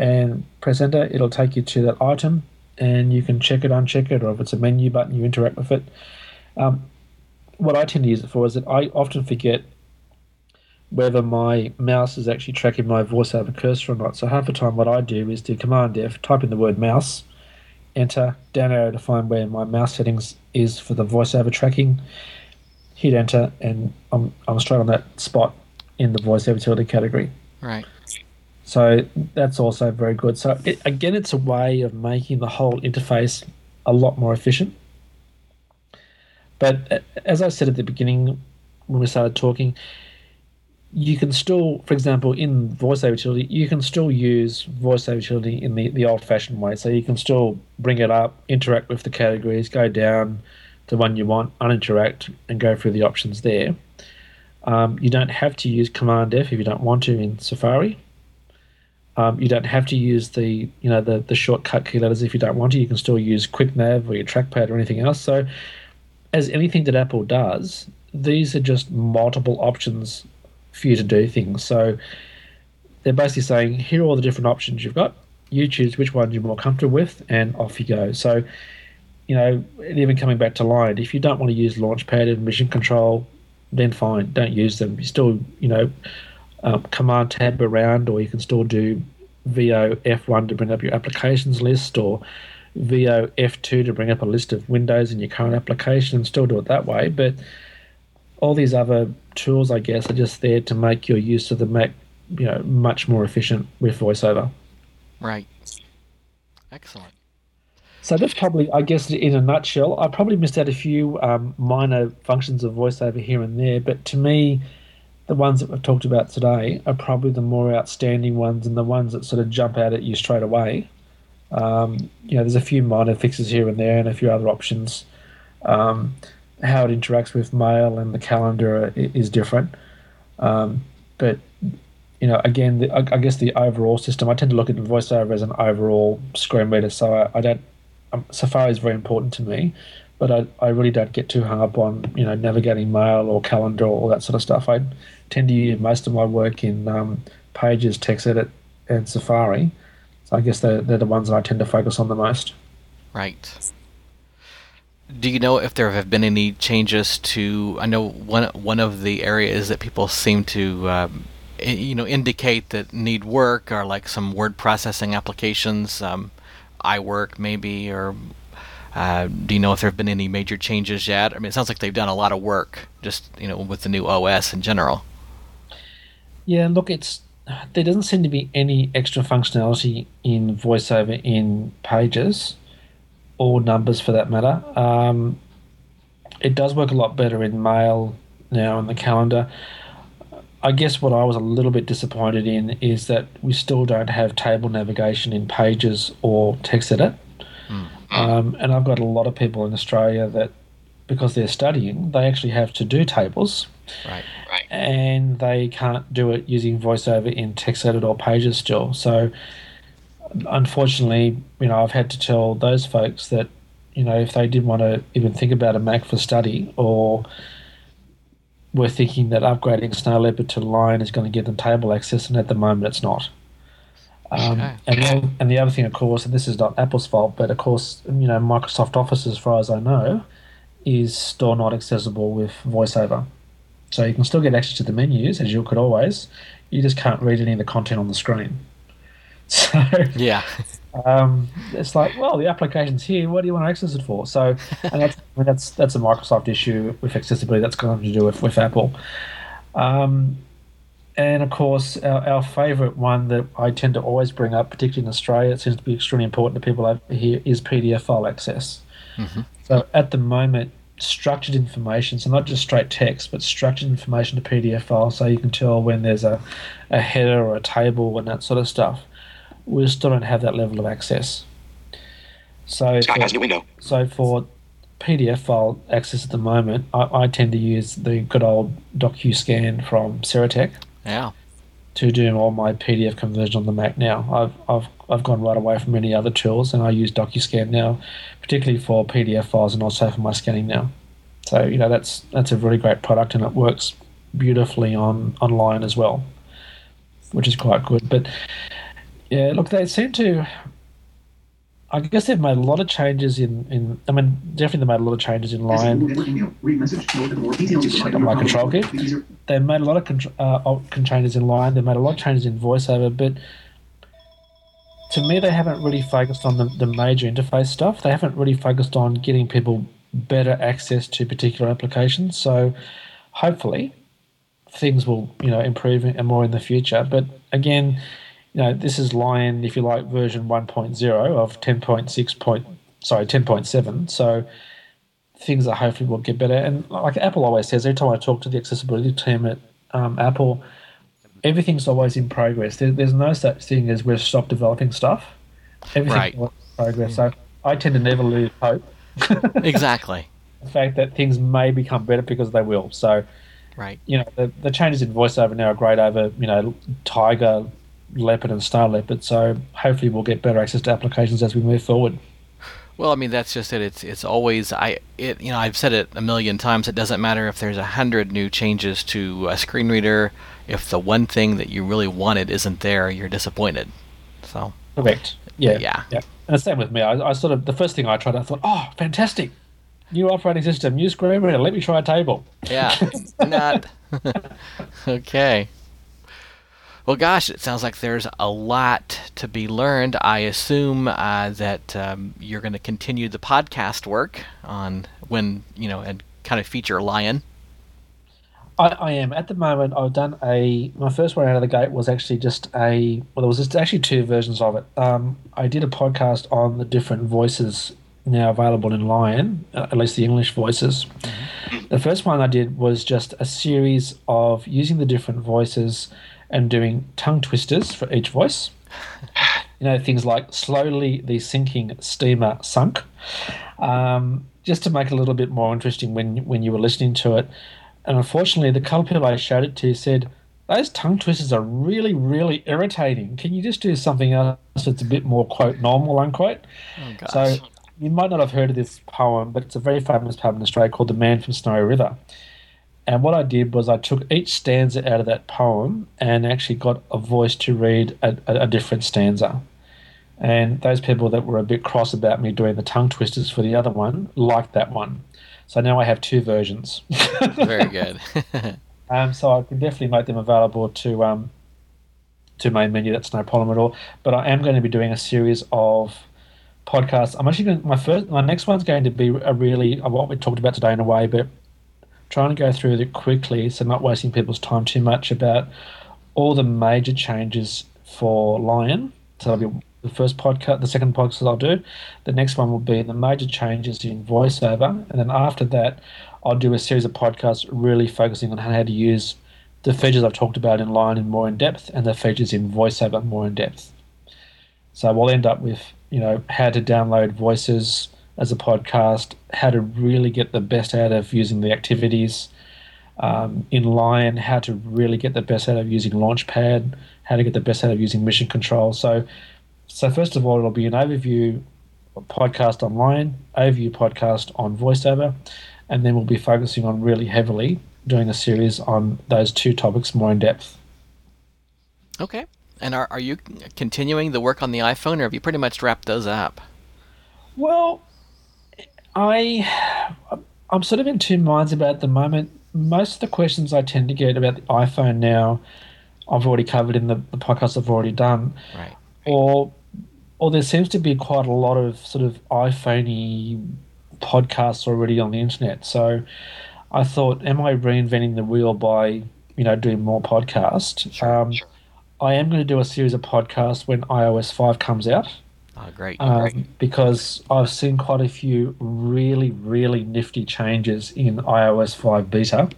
and press enter. It'll take you to that item, and you can check it, uncheck it, or if it's a menu button, you interact with it. Um, what I tend to use it for is that I often forget whether my mouse is actually tracking my voiceover cursor or not. So half the time, what I do is do Command F, type in the word mouse, enter, down arrow to find where my mouse settings is for the voiceover tracking, hit enter, and I'm, I'm straight on that spot in the voiceover utility category.
Right.
So that's also very good. So it, again, it's a way of making the whole interface a lot more efficient. But uh, as I said at the beginning when we started talking, you can still, for example, in VoiceOver utility, you can still use VoiceOver utility in the, the old-fashioned way. So you can still bring it up, interact with the categories, go down to one you want, uninteract, and go through the options there. Um, you don't have to use Command F if you don't want to in Safari. Um, you don't have to use the you know the the shortcut key letters if you don't want to. You can still use Quick Nav or your trackpad or anything else. So, as anything that Apple does, these are just multiple options for you to do things. So, they're basically saying here are all the different options you've got. You choose which one you're more comfortable with, and off you go. So, you know, and even coming back to Lion, if you don't want to use Launchpad and Mission Control, then fine, don't use them. You still, you know, um, command tab around, or you can still do VO F1 to bring up your applications list, or VO F2 to bring up a list of windows in your current application, and still do it that way. But all these other tools, I guess, are just there to make your use of the Mac, you know, much more efficient with VoiceOver.
Right. Excellent.
So that's probably, I guess, in a nutshell. I probably missed out a few um, minor functions of VoiceOver here and there, but to me, the ones that we've talked about today are probably the more outstanding ones and the ones that sort of jump out at you straight away. Um, you know, there's a few minor fixes here and there, and a few other options. Um, how it interacts with mail and the calendar is different, um, but you know, again, the, I, I, guess the overall system. I tend to look at VoiceOver as an overall screen reader, so I, I don't. Um, Safari is very important to me, but I, I really don't get too hung up on you know navigating mail or calendar or all that sort of stuff. I tend to use most of my work in um, Pages, TextEdit, and Safari. So I guess they're, they're the ones that I tend to focus on the most.
Right. Do you know if there have been any changes to? I know one one of the areas that people seem to, um, you know, indicate that need work are like some word processing applications, um, iWork maybe, or uh, do you know if there have been any major changes yet? I mean, it sounds like they've done a lot of work just you know with the new OS in general.
Yeah, look, it's there doesn't seem to be any extra functionality in VoiceOver in Pages or Numbers for that matter. Um, it does work a lot better in Mail now in the calendar. I guess what I was a little bit disappointed in is that we still don't have table navigation in Pages or TextEdit. Um, and I've got a lot of people in Australia that, because they're studying, they actually have to do tables.
Right, right.
And they can't do it using VoiceOver in TextEdit or Pages still. So, unfortunately, you know, I've had to tell those folks that, you know, if they did want to even think about a Mac for study or were thinking that upgrading Snow Leopard to Lion is going to give them table access, and at the moment it's not. Um, okay. and, the, and the other thing, of course, and this is not Apple's fault, but of course, you know, Microsoft Office, as far as I know, is still not accessible with VoiceOver. So you can still get access to the menus as you could always. You just can't read any of the content on the screen. So
yeah,
um, it's like, well, the application's here. What do you want to access it for? So, and that's I mean, that's that's a Microsoft issue with accessibility. That's got nothing to do with with Apple. Um, and of course, our, our favourite one that I tend to always bring up, particularly in Australia, it seems to be extremely important to people over here, is PDF file access. Mm-hmm. So at the moment, structured information, so not just straight text, but structured information to PDF files, so you can tell when there's a, a header or a table and that sort of stuff. We still don't have that level of access. So
for,
so for PDF file access at the moment, I, I tend to use the good old DocuScan from Serotek.
Yeah.
To do all my PDF conversion on the Mac now, I've I've I've gone right away from many other tools, and I use DocuScan now, particularly for PDF files and also for my scanning now. So you know that's that's a really great product, and it works beautifully on online as well, which is quite good. But yeah, look, they seem to I guess they've made a lot of changes in, in I mean, definitely they made a lot of changes in Lion. My control key. They've made a lot of uh, changes in Lion. They've made a lot of changes in VoiceOver, but to me, they haven't really focused on the, the major interface stuff. They haven't really focused on getting people better access to particular applications. So hopefully, things will you know improve and more in the future. But again you know, this is Lion, if you like, version 1.0 of 10.6 point, sorry, 10.7. So things that hopefully will get better. And like Apple always says, every time I talk to the accessibility team at um, Apple, everything's always in progress. There, there's no such thing as we've stopped developing stuff. Everything's right. in progress. So I tend to never lose hope.
exactly.
the fact that things may become better because they will. So,
right.
You know, the, the changes in voiceover now are great over, you know, Tiger, Leopard and Snow Leopard. So hopefully we'll get better access to applications as we move forward.
Well, I mean that's just it. It's it's always I it you know I've said it a million times. It doesn't matter if there's a hundred new changes to a screen reader. If the one thing that you really wanted isn't there, you're disappointed. So
correct. Yeah,
yeah,
yeah. And the same with me. I, I sort of the first thing I tried, I thought, oh, fantastic, new operating system, new screen reader. Let me try a table.
Yeah, not okay. Well, gosh, it sounds like there's a lot to be learned. I assume uh, that um, you're going to continue the podcast work on when, you know, and kind of feature Lion.
I, I am at the moment. I've done a my first one out of the gate was actually just a well, there was just actually two versions of it. Um, I did a podcast on the different voices now available in Lion, uh, at least the English voices. The first one I did was just a series of using the different voices and doing tongue twisters for each voice. You know, things like slowly the sinking steamer sunk, um, just to make it a little bit more interesting when when you were listening to it. And unfortunately, the couple people I showed it to said, those tongue twisters are really, really irritating. Can you just do something else that's a bit more, quote, normal, unquote? so you might not have heard of this poem, but it's a very famous poem in Australia called The Man from Snowy River. And what I did was I took each stanza out of that poem and actually got a voice to read a, a, a different stanza. And those people that were a bit cross about me doing the tongue twisters for the other one liked that one. So now I have two versions.
Very good.
Um, so I can definitely make them available to um, to main menu. That's no problem at all. But I am going to be doing a series of podcasts. I'm actually going. to, My first, my next one's going to be a really what we talked about today in a way, but trying to go through it quickly, so not wasting people's time too much about all the major changes for Lion. So that'll be mm-hmm. the first podcast, the second podcast I'll do. The next one will be the major changes in voiceover, and then after that, I'll do a series of podcasts really focusing on how to use the features I've talked about in Lion in more in depth, and the features in voiceover more in depth. So we'll end up with you know how to download voices as a podcast, how to really get the best out of using the activities um, in Lion, how to really get the best out of using Launchpad, how to get the best out of using Mission Control. So, so first of all, it'll be an overview podcast on Lion, overview podcast on VoiceOver, and then we'll be focusing on really heavily doing a series on those two topics more in depth.
Okay. And are, are you continuing the work on the iPhone, or have you pretty much wrapped those up?
Well, I I'm sort of in two minds about at the moment. Most of the questions I tend to get about the iPhone now, I've already covered in the, the podcast I've already done,
Right.
or or there seems to be quite a lot of sort of iPhoney podcasts already on the internet. So I thought, am I reinventing the wheel by you know doing more podcasts? um, I am going to do a series of podcasts when iOS five comes out
Oh, great.
um,
great.
because I've seen quite a few really, really nifty changes in iOS 5 beta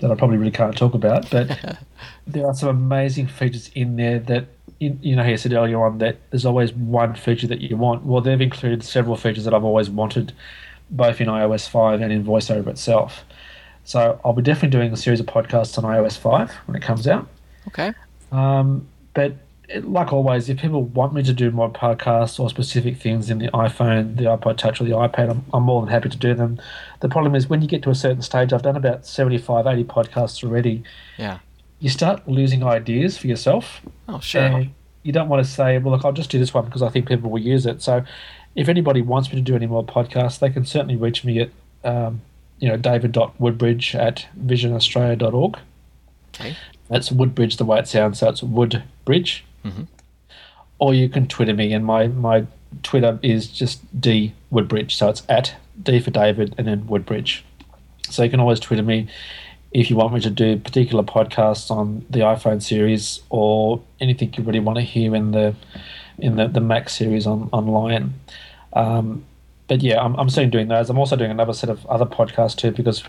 that I probably really can't talk about. But there are some amazing features in there that, you, you know, you said earlier on that there's always one feature that you want. Well, they've included several features that I've always wanted, both in iOS 5 and in VoiceOver itself. So I'll be definitely doing a series of podcasts on iOS 5 when it comes out.
Okay.
Um, but like always, if people want me to do more podcasts or specific things in the iPhone, the iPod Touch, or the iPad, I'm, I'm more than happy to do them. The problem is when you get to a certain stage, I've done about 75, 80 podcasts already,
Yeah.
you start losing ideas for yourself.
Oh, sure.
You don't want to say, well, look, I'll just do this one because I think people will use it. So if anybody wants me to do any more podcasts, they can certainly reach me at, um, you know, david.woodbridge at visionaustralia.org.
Okay.
That's Woodbridge the way it sounds, so it's Woodbridge. Or you can Twitter me, and my, my Twitter is just D Woodbridge, so it's at D for David and then Woodbridge. So you can always Twitter me if you want me to do particular podcasts on the iPhone series or anything you really want to hear in the in the, the Mac series on, on Lion. Um, but yeah, I'm, I'm soon doing those. I'm also doing another set of other podcasts too because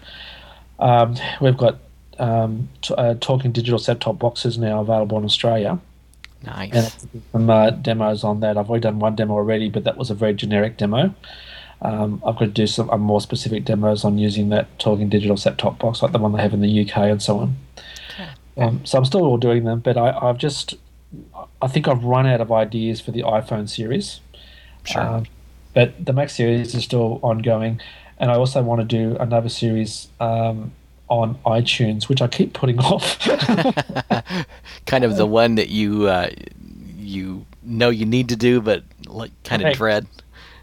um, we've got um, t- uh, talking digital set top boxes now available in Australia.
Nice.
And some uh, demos on that. I've already done one demo already, but that was a very generic demo. Um, I've got to do some uh, more specific demos on using that talking digital set top box, like the one they have in the UK and so on. Um, so I'm still all doing them, but I, I've just, I think I've run out of ideas for the iPhone series.
Sure.
Um, but the Mac series is still ongoing, and I also want to do another series um, on iTunes, which I keep putting off.
kind of the one that you uh, you know you need to do, but like kind of dread.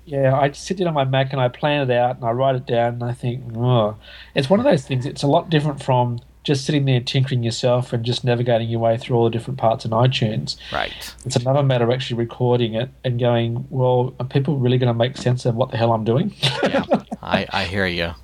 Yeah, I sit down on my Mac and I plan it out and I write it down and I think, oh, it's one of those things. It's a lot different from just sitting there tinkering yourself and just navigating your way through all the different parts in iTunes.
Right.
It's another matter of actually recording it and going, well, are people really going to make sense of what the hell I'm doing?
Yeah. I I hear you.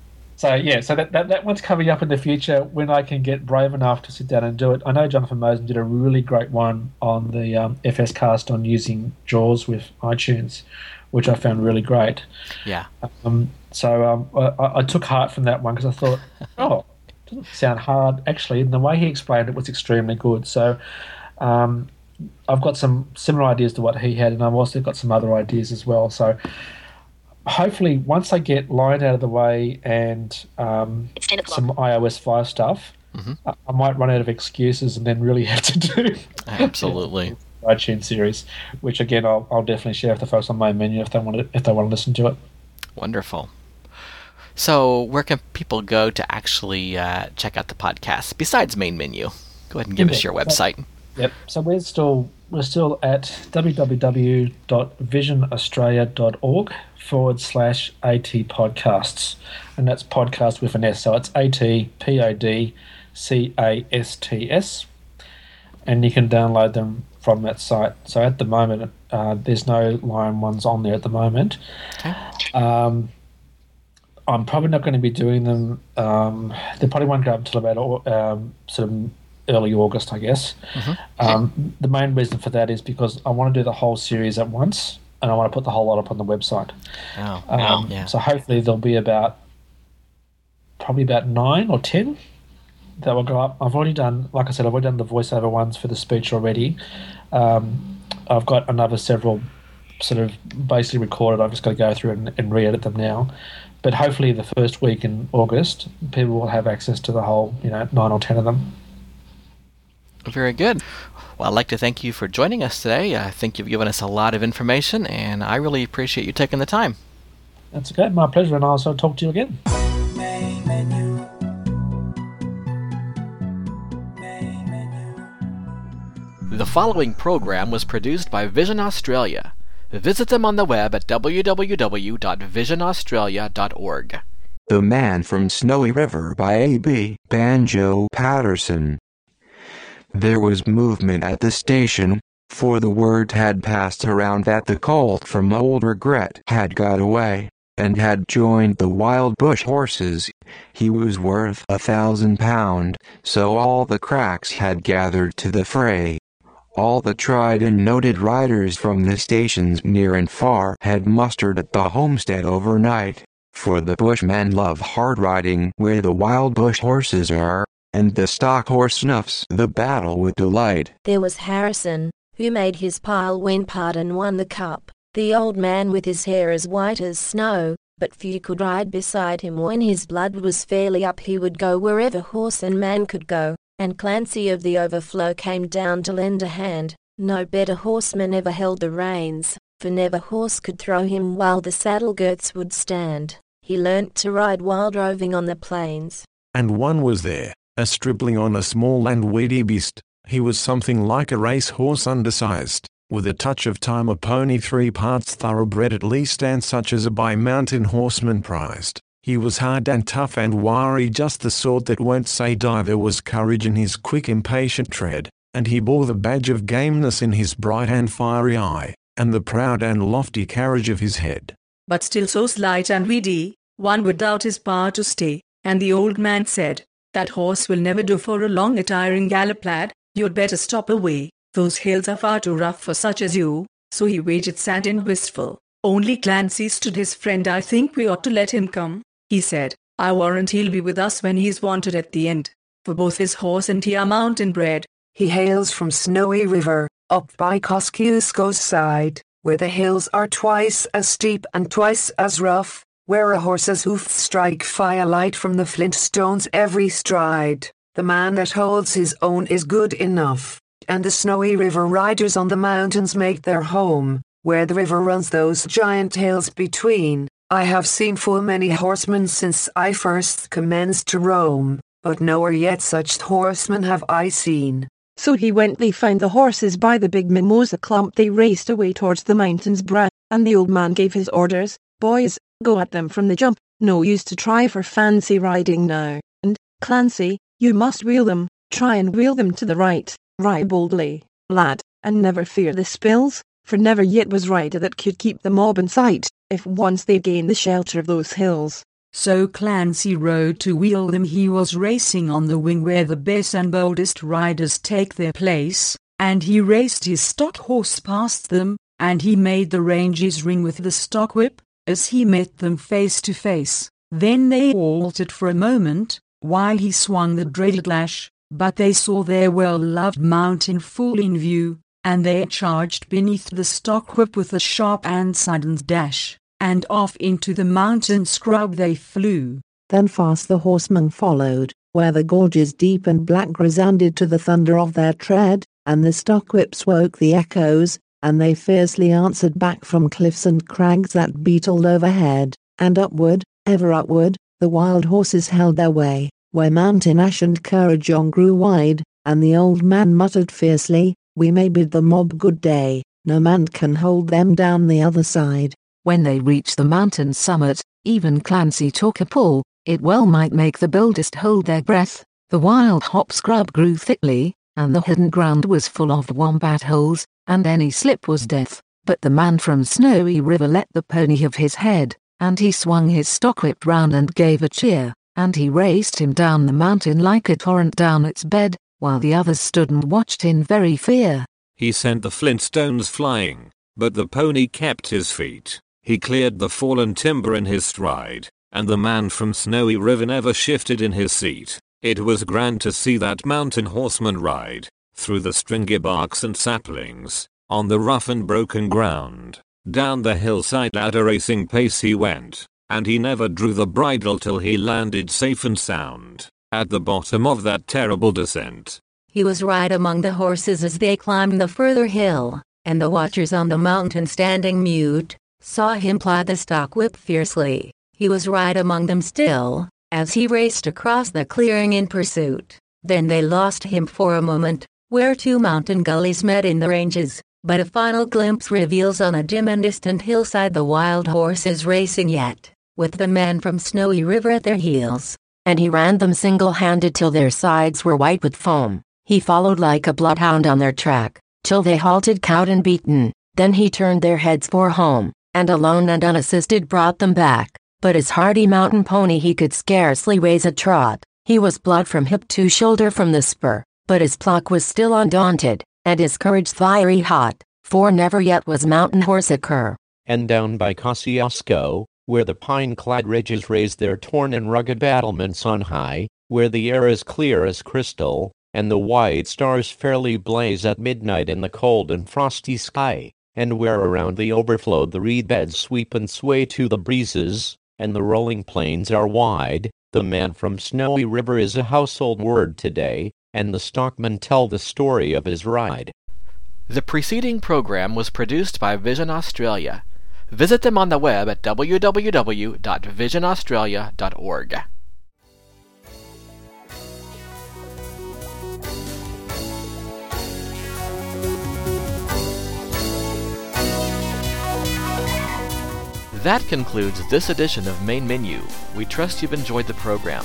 So yeah, so that, that, that one's coming up in the future when I can get brave enough to sit down and do it. I know Jonathan Mosen did a really great one on the um, FS cast on using JAWS with iTunes, which I found really great.
Yeah.
Um, so um, I, I took heart from that one because I thought, oh, it doesn't sound hard actually. And the way he explained it was extremely good. So um, I've got some similar ideas to what he had, and I've also got some other ideas as well. So hopefully, once I get Lion out of the way and um,
It's 10 o'clock.
some iOS 5 stuff, I, I might run out of excuses and then really have to do
Absolutely.
iTunes series, which again I'll, I'll definitely share with the folks on my menu if they want to if they want to listen to it.
Wonderful. So, where can people go to actually uh, check out the podcast besides main menu? Go ahead and give us your website.
Yep. So we're still we're still at www.visionaustralia.org forward slash AT podcasts, and that's podcast with an S. So it's A T P O D C A S T S, and you can download them from that site. So at the moment, uh, there's no Lion ones on there at the moment.
Okay.
Um, I'm probably not going to be doing them. Um, they probably won't go up until about um, sort of early August, I guess. Um, the main reason for that is because I want to do the whole series at once, and I want to put the whole lot up on the website.
Oh,
Um,
yeah.
So hopefully there'll be about probably about nine or ten that will go up. I've already done, like I said, I've already done the voiceover ones for the speech already. Um, I've got another several sort of basically recorded. I've just got to go through and, and re-edit them now. But hopefully, the first week in August, people will have access to the whole, you know, nine or ten of them.
Very good. Well, I'd like to thank you for joining us today. I think you've given us a lot of information, and I really appreciate you taking the time.
That's okay, my pleasure, and I'll also talk to you again.
Main menu. Main menu.
The following program was produced by Vision Australia. Visit them on the web at www.visionaustralia.org.
The Man from Snowy River by A.B. Banjo Paterson. There was movement at the station, for the word had passed around that the colt from Old Regret had got away, and had joined the wild bush horses. He was worth a thousand pound, so all the cracks had gathered to the fray. All the tried and noted riders from the stations near and far had mustered at the homestead overnight, for the bushmen love hard riding where the wild bush horses are, and the stock horse snuffs the battle with delight.
There was Harrison, who made his pile when Pardon and won the cup, the old man with his hair as white as snow, but few could ride beside him when his blood was fairly up he would go wherever horse and man could go, and Clancy of the Overflow came down to lend a hand, no better horseman ever held the reins, for never horse could throw him while the saddle girths would stand, he learnt to ride while roving on the plains.
And one was there, a stripling on a small and weedy beast. He was something like a racehorse undersized, with a touch of Timor pony three parts thoroughbred at least and such as a by mountain horseman prized. He was hard and tough and wiry just the sort that won't say die there was courage in his quick impatient tread, and he bore the badge of gameness in his bright and fiery eye, and the proud and lofty carriage of his head.
but still so slight and weedy, one would doubt his power to stay, and the old man said, That horse will never do for a long a tiring gallop, lad, you'd better stop away, those hills are far too rough for such as you. So he waited sad and wistful. Only Clancy stood his friend, I think we ought to let him come, he said. I warrant he'll be with us when he's wanted at the end, for both his horse and he are mountain bred.
He hails from Snowy River, up by Kosciuszko's side, where the hills are twice as steep and twice as rough, where a horse's hoofs strike firelight from the flint stones every stride. The man that holds his own is good enough, and the Snowy River riders on the mountains make their home, where the river runs those giant hills between. I have seen full many horsemen since I first commenced to roam, but nowhere yet such horsemen have I seen.
So he went they found the horses by the big mimosa clump they raced away towards the mountain's brow, and the old man gave his orders, boys, go at them from the jump, no use to try for fancy riding now, and, Clancy, you must wheel them, try and wheel them to the right, ride boldly, lad, and never fear the spills, for never yet was rider that could keep the mob in sight, if once they gain the shelter of those hills.
So Clancy rode to wheel them. He was racing on the wing where the best and boldest riders take their place, and he raced his stock horse past them, and he made the ranges ring with the stock whip, as he met them face to face. Then they halted for a moment, while he swung the dreaded lash, but they saw their well-loved mountain full in view, and they charged beneath the stock whip with a sharp and sudden dash and off into the mountain scrub they flew.
Then fast the horsemen followed, where the gorges deep and black resounded to the thunder of their tread, and the stock whips woke the echoes, and they fiercely answered back from cliffs and crags that beetled overhead, and upward, ever upward, the wild horses held their way, where mountain ash and Kurrajong grew wide, and the old man muttered fiercely, We may bid the mob good day, no man can hold them down the other side.
When they reached the mountain summit, even Clancy took a pull, it well might make the boldest hold their breath. The wild hop scrub grew thickly, and the hidden ground was full of wombat holes, and any slip was death. But the man from Snowy River let the pony have his head, and he swung his stockwhip round and gave a cheer, and he raced him down the mountain like a torrent down its bed, while the others stood and watched in very fear.
He sent the flintstones flying, but the pony kept his feet. He cleared the fallen timber in his stride, and the man from Snowy River never shifted in his seat. It was grand to see that mountain horseman ride, through the stringy barks and saplings, on the rough and broken ground. Down the hillside at a racing pace he went, and he never drew the bridle till he landed safe and sound, at the bottom of that terrible descent.
He was right among the horses as they climbed the further hill, and the watchers on the mountain standing mute, saw him ply the stock whip fiercely. He was right among them still, as he raced across the clearing in pursuit. Then they lost him for a moment, where two mountain gullies met in the ranges, but a final glimpse reveals on a dim and distant hillside the wild horses racing yet, with the man from Snowy River at their heels.
And he ran them single-handed till their sides were white with foam. He followed like a bloodhound on their track, till they halted cowed and beaten. Then he turned their heads for home, and alone and unassisted brought them back, but his hardy mountain pony he could scarcely raise a trot. He was blood from hip to shoulder from the spur, but his pluck was still undaunted, and his courage fiery hot, for never yet was mountain horse a cur.
And down by Kosciuszko, where the pine-clad ridges raise their torn and rugged battlements on high, where the air is clear as crystal, and the white stars fairly blaze at midnight in the cold and frosty sky, and where around the overflow the reed beds sweep and sway to the breezes, and the rolling plains are wide, the man from Snowy River is a household word today, and the stockmen tell the story of his ride.
The preceding program was produced by Vision Australia. Visit them on the web at www.visionaustralia.org. That concludes this edition of Main Menu. We trust you've enjoyed the program.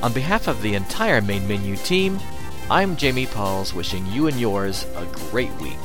On behalf of the entire Main Menu team, I'm Jamie Pauls wishing you and yours a great week.